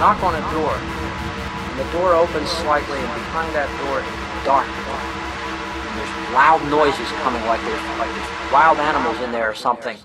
knock on a door, and the door opens slightly, and behind that door it's dark. And there's loud noises coming, like there's like there's wild animals in there or something.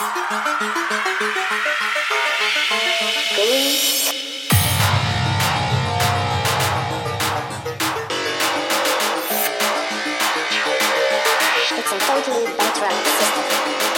It's a totally background system.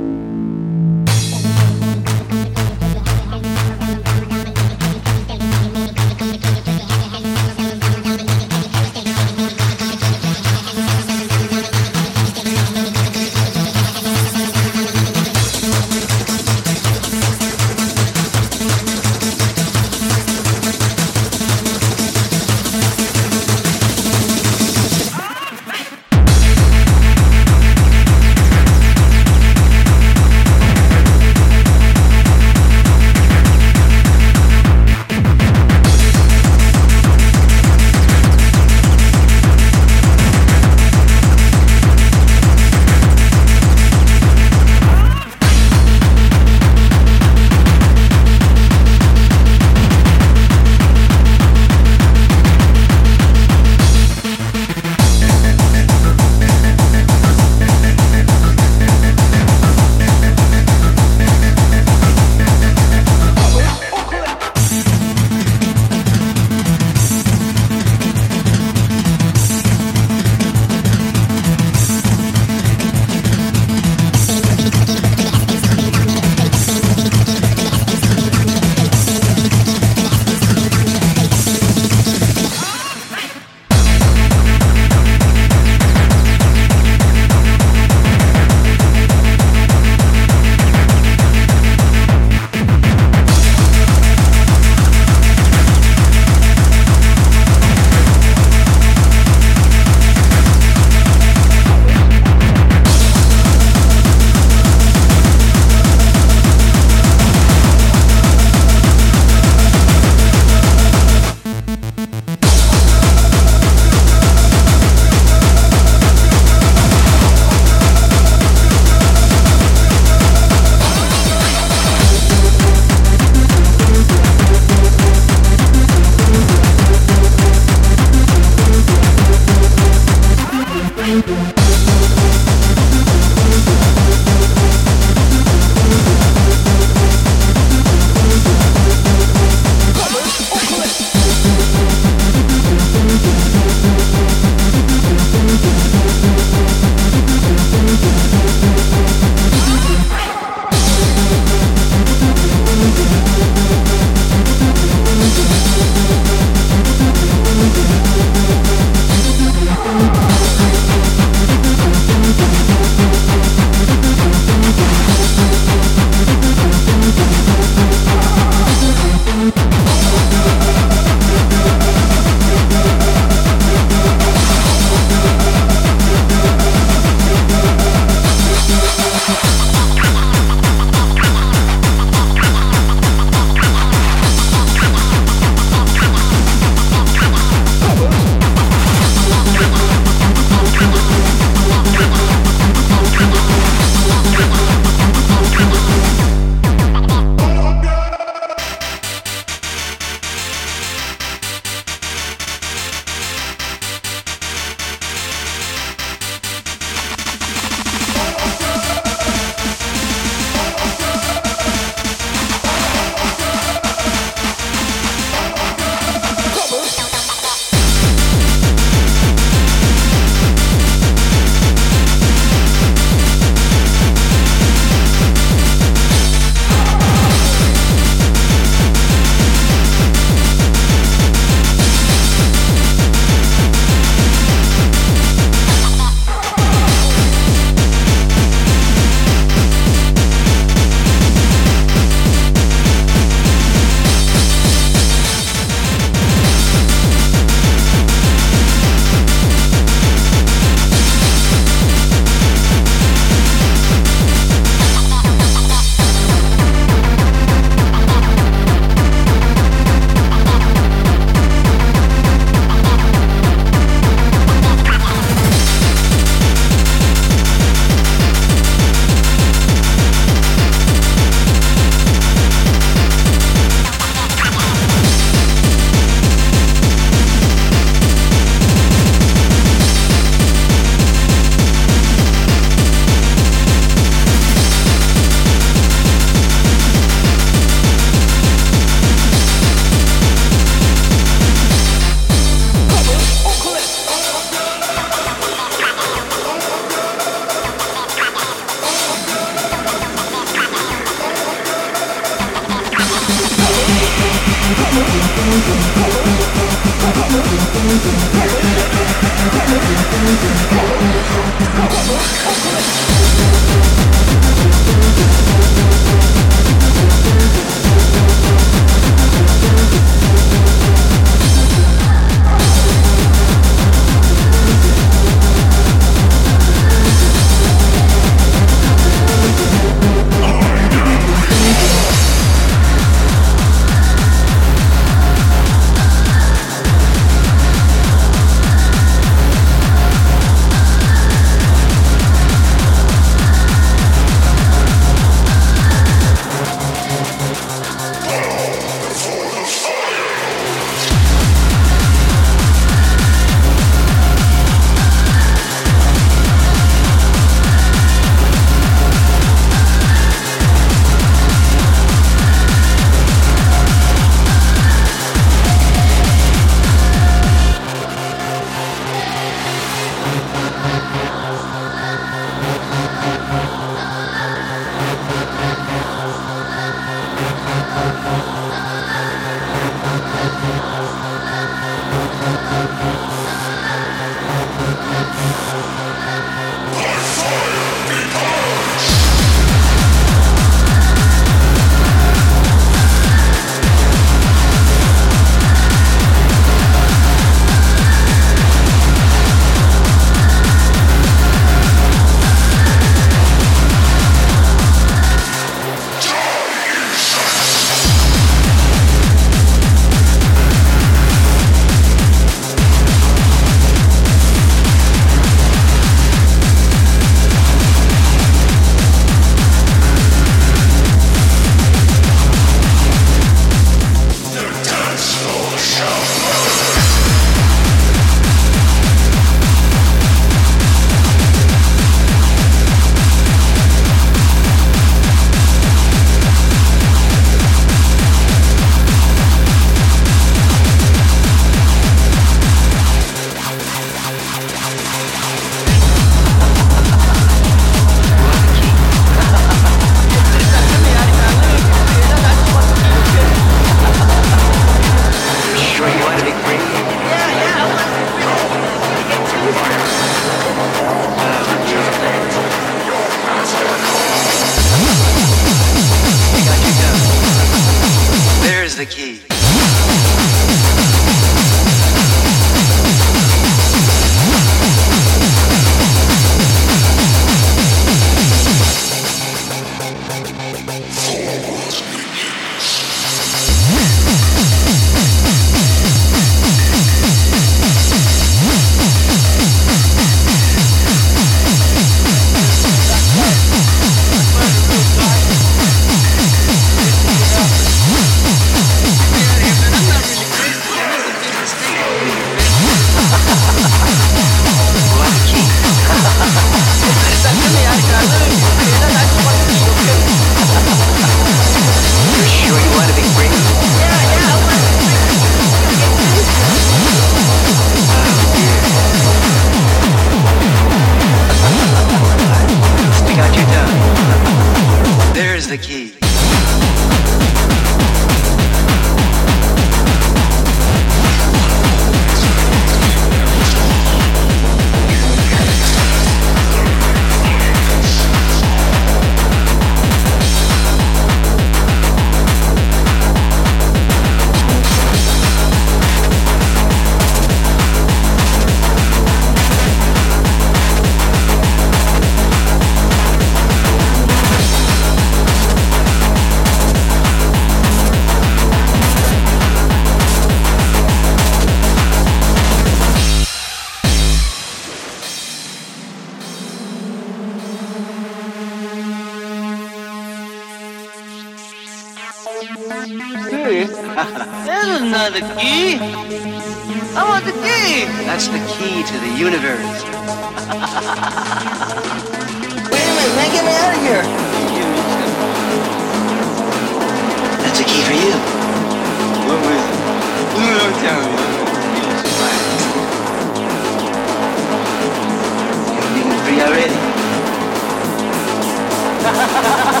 ha ha ha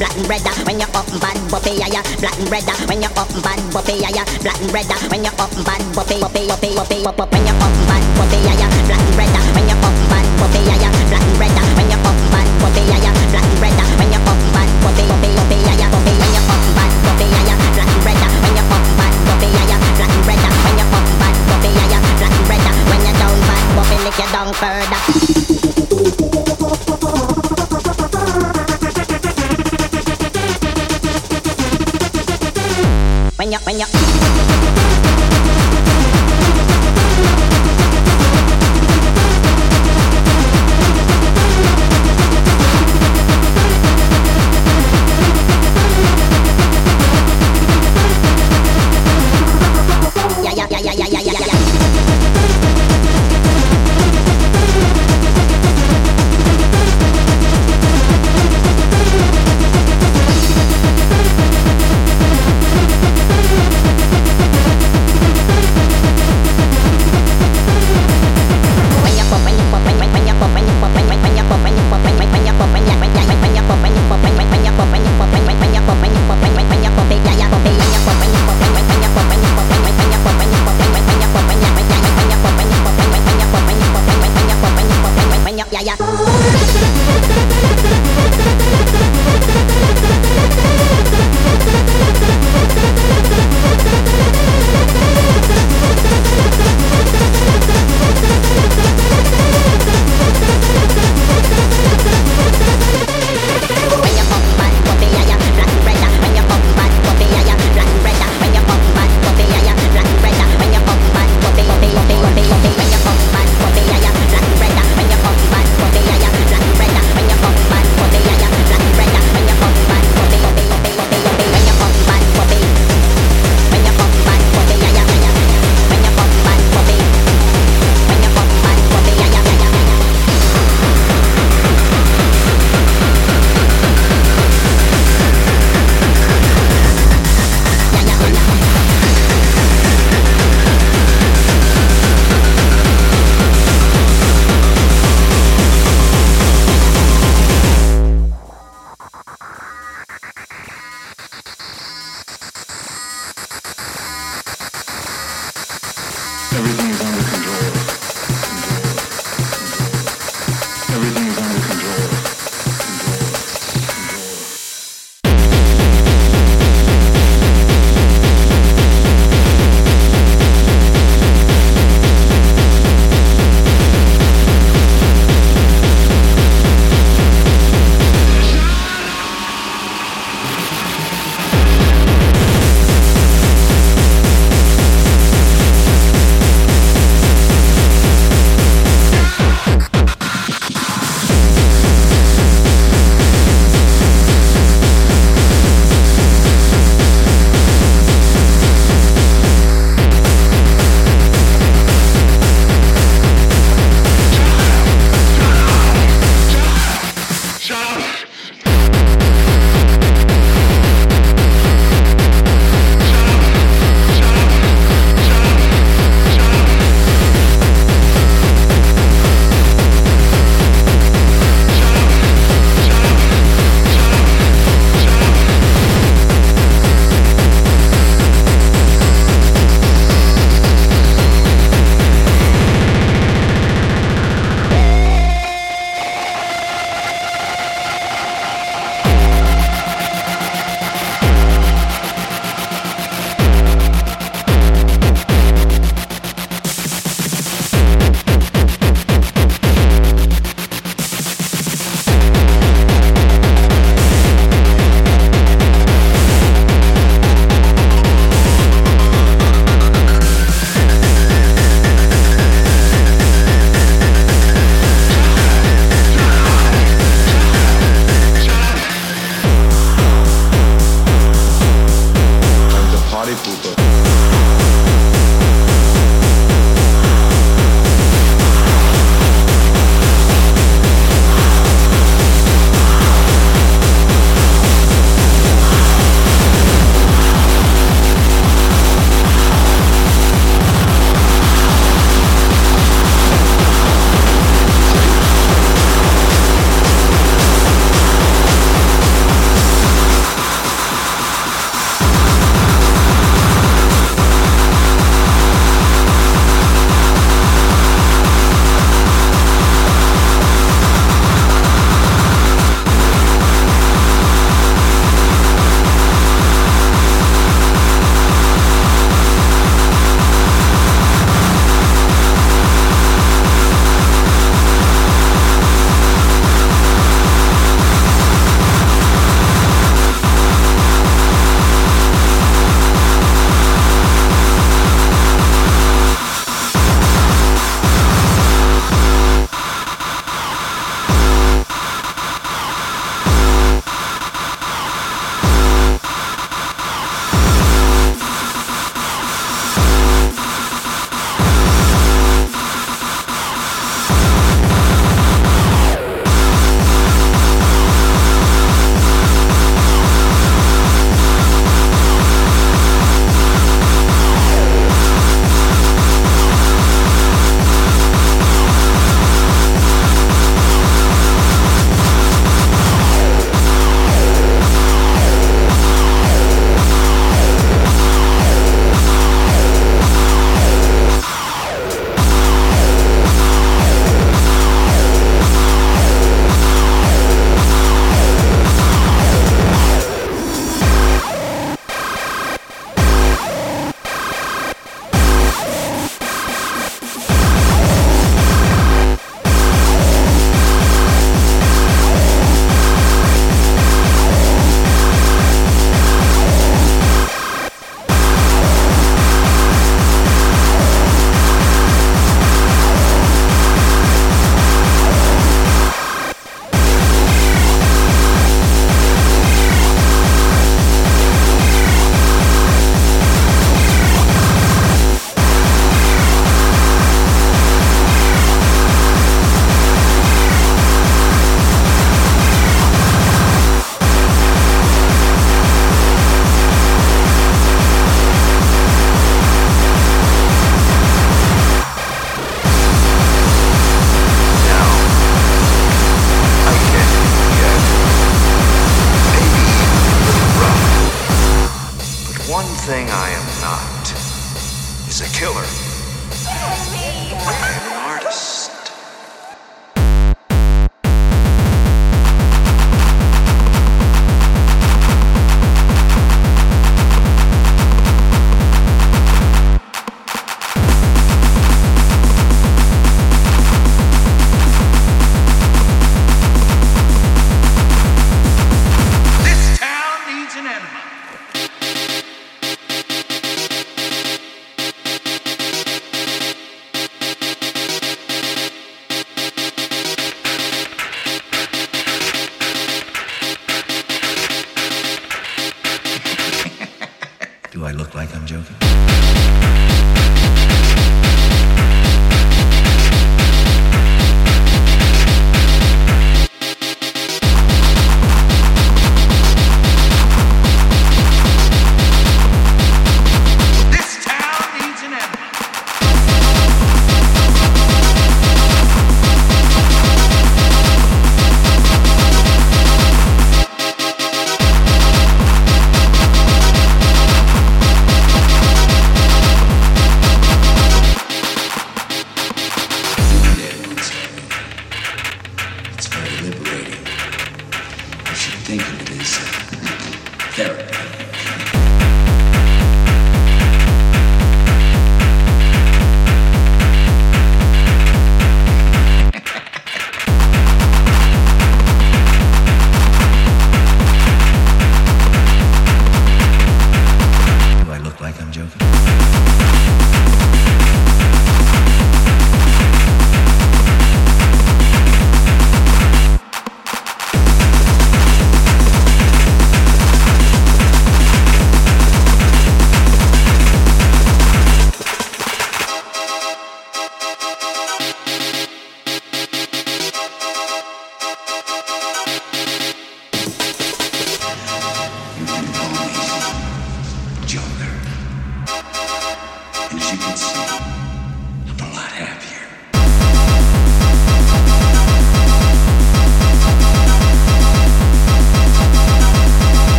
black and redder when you're up bad buffet ya ya black and redder when you're up bad buffet ya ya black and redder when you're up bad buffet buffet buffet buffet buffet when you're up bad buffet ya ya black and redder when you're up bad buffet ya ya black and redder when you're up bad buffet ya ya black and redder when you're up bad buffet buffet buffet ya ya buffet when you're up bad buffet ya ya black and redder when you're up bad buffet ya ya black and redder when you're up bad buffet ya ya black and redder when you're down bad buffet lick you down further